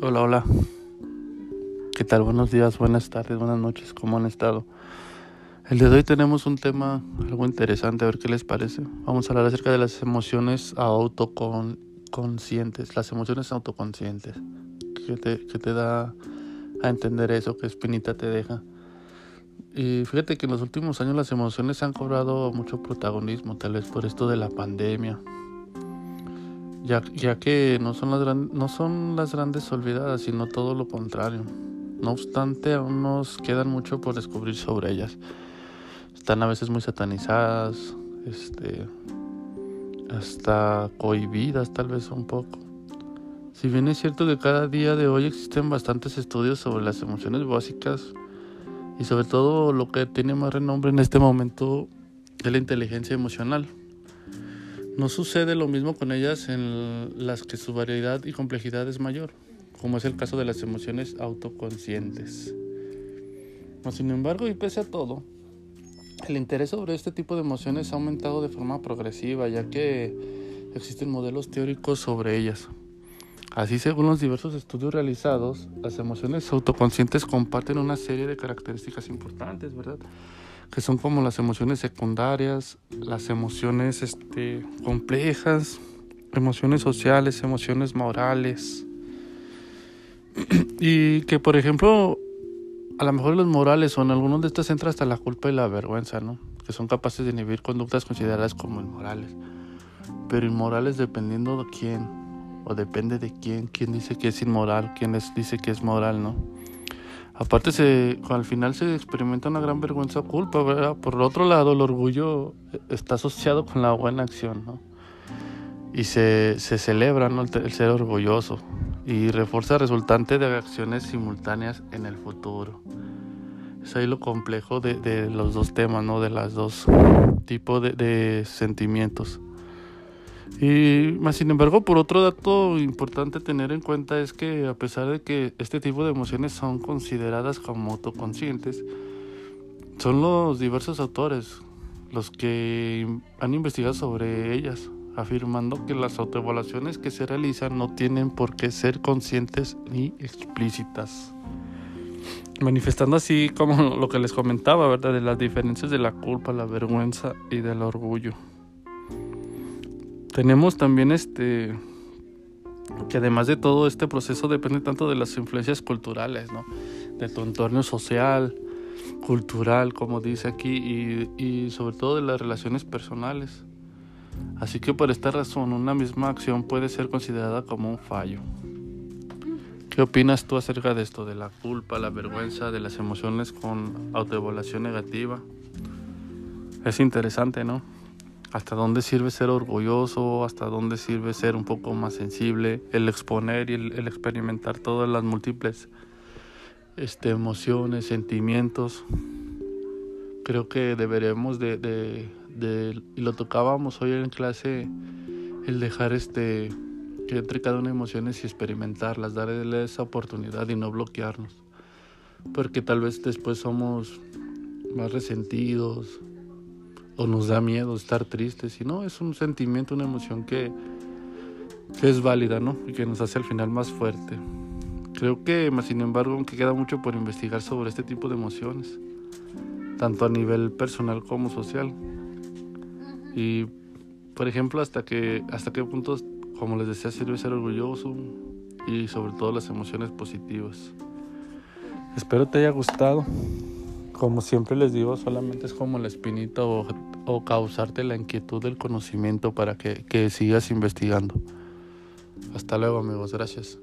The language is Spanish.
Hola, hola. ¿Qué tal? Buenos días, buenas tardes, buenas noches. ¿Cómo han estado? El día de hoy tenemos un tema algo interesante, a ver qué les parece. Vamos a hablar acerca de las emociones autoconscientes, las emociones autoconscientes. ¿Qué te, qué te da a entender eso? ¿Qué espinita te deja? Y fíjate que en los últimos años las emociones han cobrado mucho protagonismo, tal vez por esto de la pandemia ya, ya que no son, las no son las grandes olvidadas, sino todo lo contrario. No obstante, aún nos quedan mucho por descubrir sobre ellas. Están a veces muy satanizadas, este, hasta cohibidas tal vez un poco. Si bien es cierto que cada día de hoy existen bastantes estudios sobre las emociones básicas y sobre todo lo que tiene más renombre en este momento es la inteligencia emocional. No sucede lo mismo con ellas en las que su variedad y complejidad es mayor, como es el caso de las emociones autoconscientes. sin embargo, y pese a todo, el interés sobre este tipo de emociones ha aumentado de forma progresiva, ya que existen modelos teóricos sobre ellas. Así, según los diversos estudios realizados, las emociones autoconscientes comparten una serie de características importantes, ¿verdad? Que son como las emociones secundarias, las emociones este, complejas, emociones sociales, emociones morales. y que, por ejemplo, a lo mejor los morales en algunos de estos entra hasta la culpa y la vergüenza, ¿no? Que son capaces de inhibir conductas consideradas como inmorales. Pero inmorales dependiendo de quién, o depende de quién, quién dice que es inmoral, quién les dice que es moral, ¿no? Aparte, se, al final se experimenta una gran vergüenza o culpa, ¿verdad? Por otro lado, el orgullo está asociado con la buena acción, ¿no? Y se, se celebra ¿no? el, ser orgulloso y refuerza resultante de acciones simultáneas en el futuro. Es ahí lo complejo de, de los dos temas, ¿no? De los dos tipos de sentimientos. Y más sin embargo, por otro dato importante tener en cuenta es que a pesar de que este tipo de emociones son consideradas como autoconscientes, son los diversos autores los que han investigado sobre ellas, afirmando que las autoevaluaciones que se realizan no tienen por qué ser conscientes ni explícitas. Manifestando así como lo que les comentaba, ¿verdad? De las diferencias de la culpa, la vergüenza y del orgullo. Tenemos también este que además de todo este proceso depende tanto de las influencias culturales, ¿no? De tu entorno social, cultural, como dice aquí, y, y sobre todo de las relaciones personales. Así que por esta razón una misma acción puede ser considerada como un fallo. ¿Qué opinas tú acerca de esto, de la culpa, la vergüenza, de las emociones con autoevaluación negativa? Es interesante, ¿no? Hasta dónde sirve ser orgulloso, hasta dónde sirve ser un poco más sensible, el exponer y el, experimentar todas las múltiples este, emociones, sentimientos. Creo que deberemos de, de, de, y lo tocábamos hoy en clase, el dejar este, que entre cada una emociones y experimentarlas, darle esa oportunidad y no bloquearnos. Porque tal vez después somos más resentidos, o nos da miedo estar tristes, sino es un sentimiento, una emoción que, es válida, ¿no? Y que nos hace al final más fuerte. Creo que, sin embargo, aunque queda mucho por investigar sobre este tipo de emociones, tanto a nivel personal como social. Y, por ejemplo, hasta que hasta qué punto, como les decía, sirve ser orgulloso y sobre todo las emociones positivas. Espero te haya gustado. Como siempre les digo, solamente es como la espinita o, o causarte la inquietud del conocimiento para que, que sigas investigando. Hasta luego amigos, gracias.